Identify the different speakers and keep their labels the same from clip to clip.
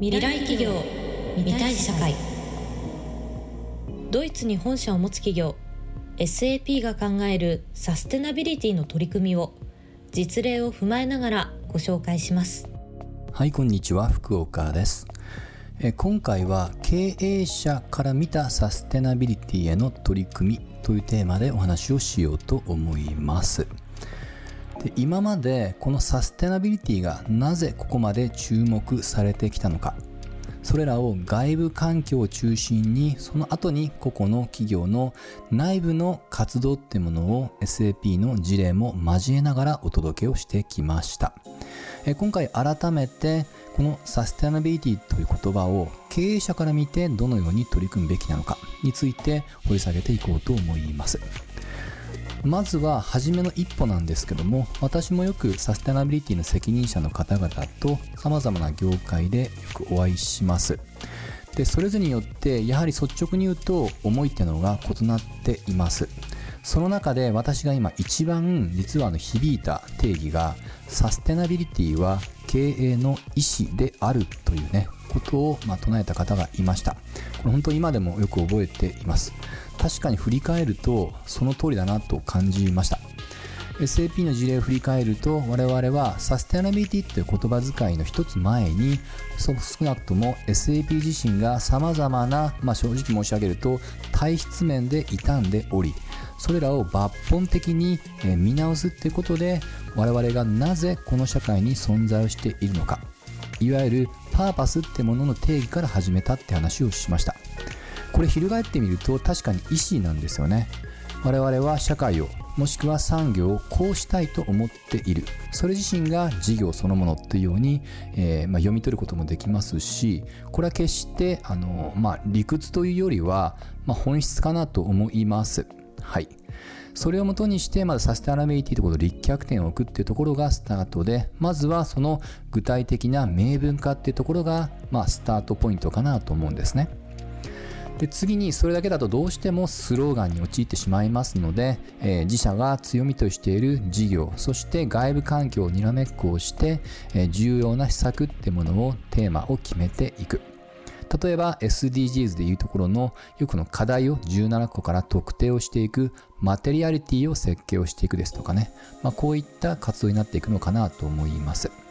Speaker 1: 未来企業未来社会。ドイツに本社を持つ企業 SAP が考えるサステナビリティの取り組みを実例を踏まえながらご紹介します。
Speaker 2: はいこんにちは福岡です。え今回は経営者から見たサステナビリティへの取り組みというテーマでお話をしようと思います。で今までこのサステナビリティがなぜここまで注目されてきたのか。それらを外部環境を中心にその後に個々の企業の内部の活動ってものを SAP の事例も交えながらお届けをしてきました。今回改めてこのサステナビリティという言葉を経営者から見てどのように取り組むべきなのかについて掘り下げていこうと思います。まずは初めの一歩なんですけども私もよくサステナビリティの責任者の方々と様々な業界でよくお会いします。でそれぞれによってやはり率直に言うと思いっていうのが異なっています。その中で私が今一番実はあの響いた定義がサステナビリティは経営の意思であるというねことをま唱えた方がいました。これ本当今でもよく覚えています。確かに振り返るとその通りだなと感じました。SAP の事例を振り返ると我々はサステナビリティという言葉遣いの一つ前に少なくとも SAP 自身が様々な、まあ、正直申し上げると体質面で傷んでおりそれらを抜本的に見直すっていうことで我々がなぜこの社会に存在をしているのか。いわゆるパーパスってものの定義から始めたって話をしました。これ翻ってみると確かに意思なんですよね。我々は社会をもしくは産業をこうしたいと思っている。それ自身が事業そのものというように、えー、まあ、読み取ることもできますしこれは決してあの、まあ、理屈というよりは、まあ、本質かなと思います。はい。それをもとにしてまずサステナビリティということ立脚点を置くっていうところがスタートでまずはその具体的な明文化っていうところが、まあ、スタートポイントかなと思うんですね。で次にそれだけだとどうしてもスローガンに陥ってしまいますので、えー、自社が強みとしている事業そして外部環境をにらめっこをして、えー、重要な施策ってものをテーマを決めていく例えば SDGs でいうところのよくの課題を17個から特定をしていくマテリアリティを設計をしていくですとかね、まあ、こういった活動になっていくのかなと思います。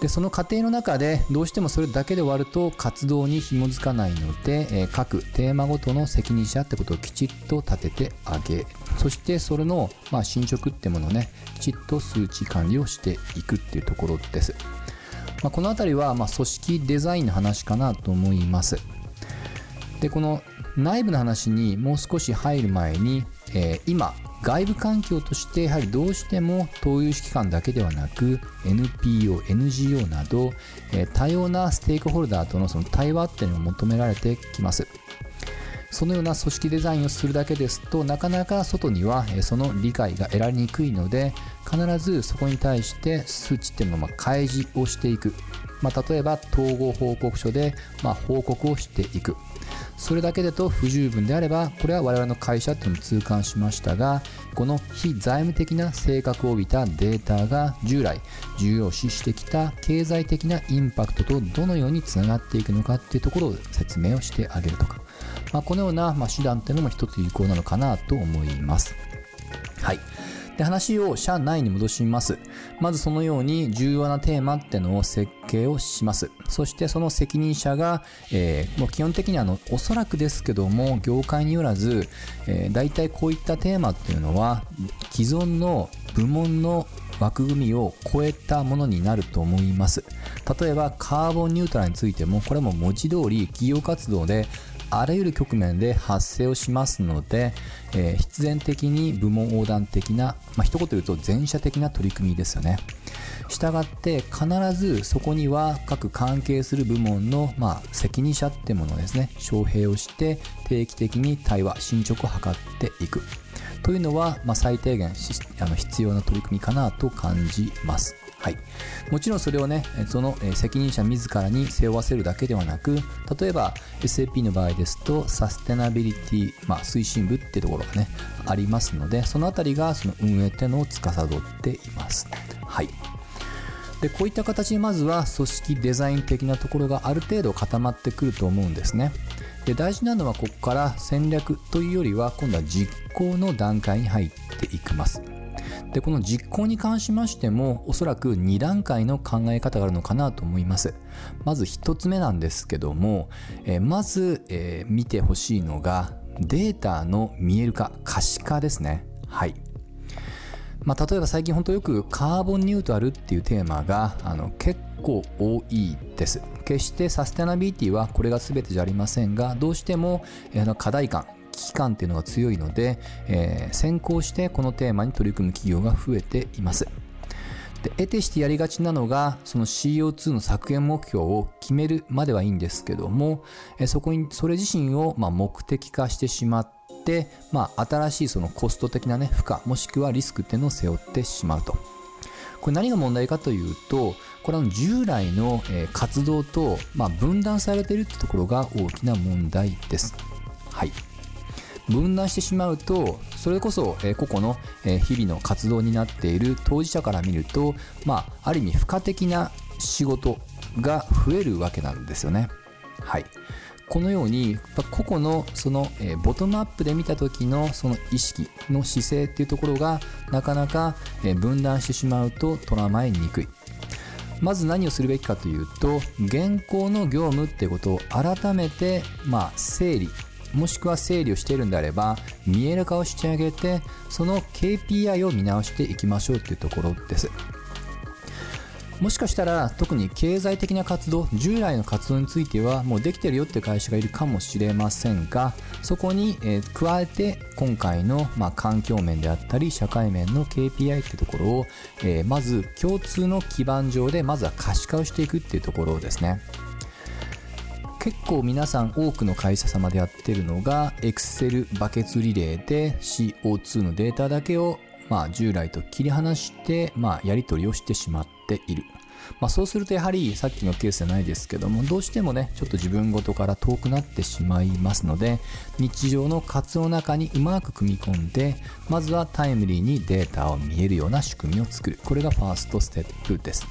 Speaker 2: でその過程の中でどうしてもそれだけで終わると活動に紐づかないので、えー、各テーマごとの責任者ってことをきちっと立ててあげそしてそれの、まあ、進捗ってものをねきちっと数値管理をしていくっていうところです、まあ、この辺りは、まあ、組織デザインの話かなと思います。でこの内部の話にもう少し入る前に、えー、今外部環境としてやはりどうしても投融資機関だけではなく NPO、NGO など、え多様なステークホルダーとのその対話っていうのを求められてきます。そのような組織デザインをするだけですとなかなか外にはその理解が得られにくいので必ずそこに対して数値っていうのをま開示をしていく、まあ、例えば統合報告書でま報告をしていくそれだけだと不十分であればこれは我々の会社というのも痛感しましたがこの非財務的な性格を帯びたデータが従来重要視してきた経済的なインパクトとどのようにつながっていくのかっていうところを説明をしてあげるとか、まあ、このような、ま手段っていうのも一つ有効なのかなと思います。はい。で話を社内に戻します。まずそのように重要なテーマってのを設計をします。そしてその責任者が、えー、もう基本的にあの、おそらくですけども、業界によらず、えー、大体こういったテーマっていうのは、既存の部門の枠組みを超えたものになると思います。例えばカーボンニュートラルについてもこれも文字通り企業活動であらゆる局面で発生をしますので、えー、必然的に部門横断的な、まあ、一言言うと全社的な取り組みですよね。したがって必ずそこには各関係する部門の、まあ、責任者ってものをですね招聘をして定期的に対話進捗を図っていくというのは、まあ、最低限あの必要な取り組みかなと感じます。はい、もちろんそれをねその責任者自らに背負わせるだけではなく例えば SAP の場合ですとサステナビリティ、まあ、推進部ってところがねありますのでその辺りがその運営っていうのを司っています。はい。でこういった形でまずは組織デザイン的なところがある程度固まってくると思うんですね。で大事なのはここから戦略というよりは今度は実行の段階に入っていきます。でこの実行に関しましてもおそらく2段階の考え方があるのかなと思います。まず1つ目なんですけども、え、まず、えー、見てほしいのがデータの見える化可視化ですね。はい。まあ、例えば最近本当よくカーボンニュートラルっていうテーマがあの結構多いです。決してサステナビリティはこれが全てじゃありませんがどうしても、えー、課題感危機感っていうのが強いので、えー、先行してこのテーマに取り組む企業が増えていますで得てしてやりがちなのがその CO2 の削減目標を決めるまではいいんですけども、そこにそれ自身をま目的化してしまって、まあ、新しいそのコスト的な、ね、負荷もしくはリスクっていうのを背負ってしまうと。これ何が問題かというとこれは従来の活動と、ま、分断されているってところが大きな問題です。はい分断してしまうとそれこそ、え個々の、え日々の活動になっている当事者から見ると、まあ、ある意味付加的な仕事が増えるわけなんですよね。はいこのように個々のその、えボトムアップで見た時のその意識の姿勢っていうところがなかなか、え分断してしまうと捉まえにくいまず何をするべきかというと現行の業務っていうことを改めて、まあ、整理もしくは整理をしているんであれば見える化をしてあげてその KPI を見直していきましょうというところです。もしかしたら特に経済的な活動従来の活動についてはもうできてるよって会社がいるかもしれませんがそこに、え加えて今回の、ま、環境面であったり社会面の KPI ってところを、えまず共通の基盤上でまずは可視化をしていくっていうところですね。結構皆さん多くの会社様でやってるのが Excel バケツリレーで CO2 のデータだけをまあ従来と切り離してまあやり取りをしてしまっている。まあ、そうするとやはりさっきのケースじゃないですけどもどうしてもねちょっと自分ごとから遠くなってしまいますので日常の活動の中にうまく組み込んでまずはタイムリーにデータを見えるような仕組みを作るこれがファーストステップです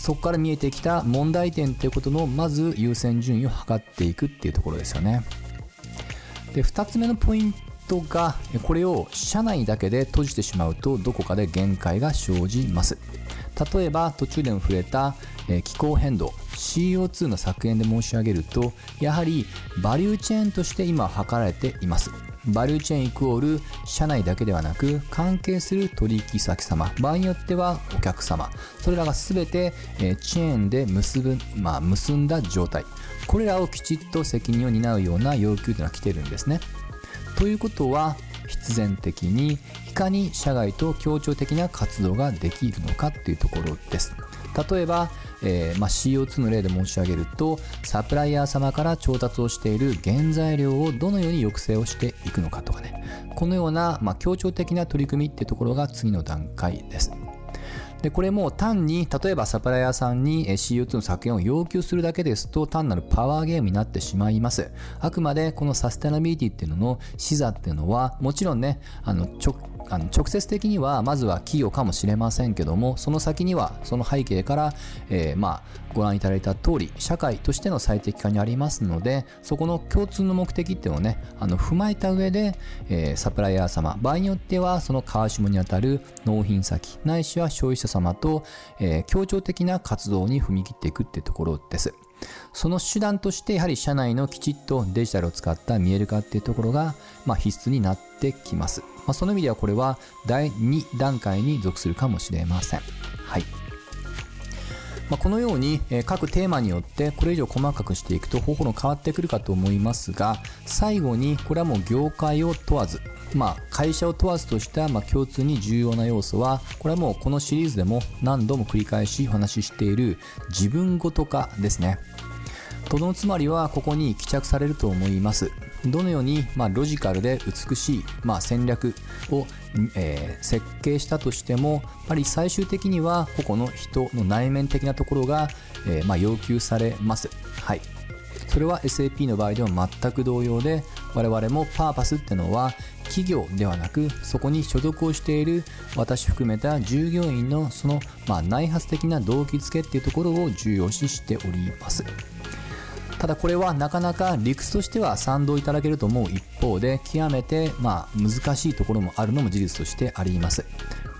Speaker 2: そこから見えてきた問題点ということのまず優先順位を測っていくっていうところですよね。で2つ目のポイントがこれを社内だけで閉じてしまうとどこかで限界が生じます。例えば途中でも触れた気候変動 CO2 の削減で申し上げるとやはりバリューチェーンとして今図られています。バリューチェーンイコール社内だけではなく関係する取引先様場合によってはお客様それらが全て、チェーンで結ぶ、まあ、結んだ状態。これらをきちっと責任を担うような要求というのが来てるんですね。ということは必然的にいかに社外と協調的な活動ができるのかっていうところです。例えば、えー、まあ、CO2 の例で申し上げるとサプライヤー様から調達をしている原材料をどのように抑制をしていくのかとかね。このような、まあ、協調的な取り組みっていうところが次の段階です。でこれも単に例えばサプライヤーさんに CO2 の削減を要求するだけですと単なるパワーゲームになってしまいます。あくまでこのサステナビリティっていうのの視座っていうのはもちろんねあの直あの直接的にはまずは企業かもしれませんけどもその先にはその背景から、えー、まあご覧いただいた通り社会としての最適化にありますのでそこの共通の目的っていうのをねあの踏まえた上で、えー、サプライヤー様場合によってはその川下にあたる納品先ないしは消費者様と、えー、協調的な活動に踏み切っていくってところです。その手段としてやはり社内のきちっとデジタルを使った見える化っていうところが、まあ、必須になってきます。まあ、その意味ではこれは第2段階に属するかもしれません。はい。まあ、このように、各テーマによってこれ以上細かくしていくと方法の変わってくるかと思いますが最後にこれはもう業界を問わずまあ、会社を問わずとしたまあ共通に重要な要素はこれはもうこのシリーズでも何度も繰り返しお話ししている自分ごと化ですね。とどのつまりはここに帰着されると思います？どのように、まあ、ロジカルで美しい、まあ、戦略を、えー、設計したとしてもやっぱり最終的には個々の人の内面的なところが、えー、まあ、要求されます。はい。それは SAP の場合でも全く同様で我々もパーパスってのは企業ではなくそこに所属をしている私含めた従業員のその、まあ、内発的な動機づけっていうところを重要視しております。ただこれはなかなか理屈としては賛同いただけると思う一方で極めてまあ難しいところもあるのも事実としてあります。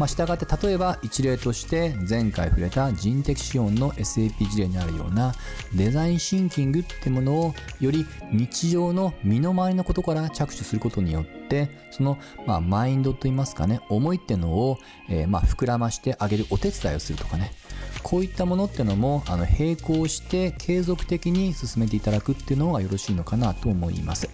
Speaker 2: まあ、従って例えば一例として前回触れた人的資本の SAP 事例にあるようなデザインシンキングってものをより日常の身の回りのことから着手することによってその、まあ、マインドといいますかね思いっていうのを、え、まあ膨らましてあげるお手伝いをするとかねこういったものってのもあの並行して継続的に進めていただくっていうのがよろしいのかなと思います。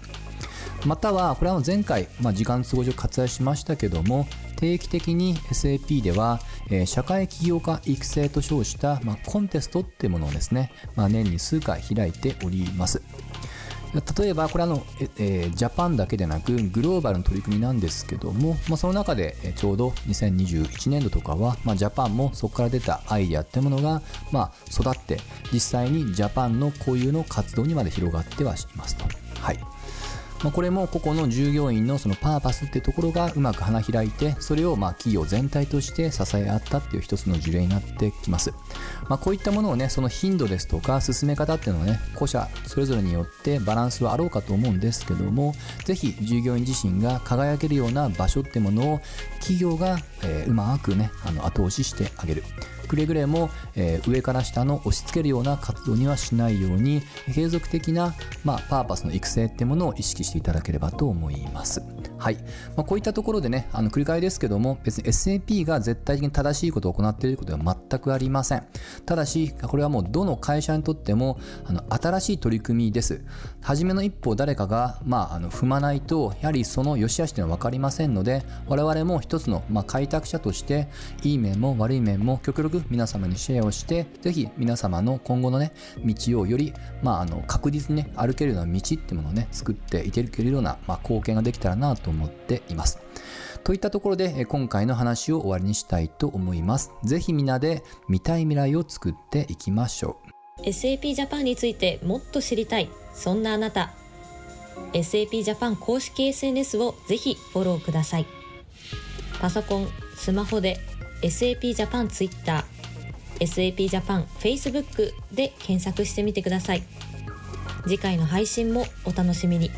Speaker 2: またはこれは前回、まあ、時間都合上割愛しましたけども定期的に SAP では、えー、社会起業家育成と称した、まあ、コンテストっていうものをですね、まあ、年に数回開いております例えばこれあの、えー、ジャパンだけでなくグローバルの取り組みなんですけども、まあ、その中でちょうど2021年度とかは、まあ、ジャパンもそこから出たアイデアってものが、まあ、育って実際にジャパンの固有の活動にまで広がってはいますと。はいまあ、これも個々の従業員のそのパーパスってところがうまく花開いてそれをま企業全体として支え合ったっていう一つの事例になってきます、まあ、こういったものをねその頻度ですとか進め方っていうのはね個社それぞれによってバランスはあろうかと思うんですけどもぜひ従業員自身が輝けるような場所ってものを企業が、え、うまくねあの後押ししてあげる。くれぐれも、えー、上から下の押し付けるような活動にはしないように継続的な、まあ、パーパスの育成ってものを意識していただければと思います。はい。まあ、こういったところでね、あの繰り返ですけども、別に SAP が絶対的に正しいことを行っていることは全くありません。ただし、これはもうどの会社にとっても、あの新しい取り組みです。初めの一歩を誰かが、まあ、あの踏まないと、やはりその良し悪しというのは分かりませんので、我々も一つの、まあ、開拓者として、いい面も悪い面も極力皆様にシェアをして、ぜひ皆様の今後のね、道をより、まあ、あの確実にね、歩けるような道っていうものをね、作っていけるような、まあ、貢献ができたらなとと思っています。といったところで今回の話を終わりにしたいと思います。ぜひみんなで見たい未来を作っていきましょ
Speaker 1: う。SAP ジャパンについてもっと知りたい、そんなあなた。SAP ジャパン公式 SNS をぜひフォローください。パソコン、スマホで SAP ジャパン Twitter、SAP ジャパン Facebook で検索してみてください。次回の配信もお楽しみに。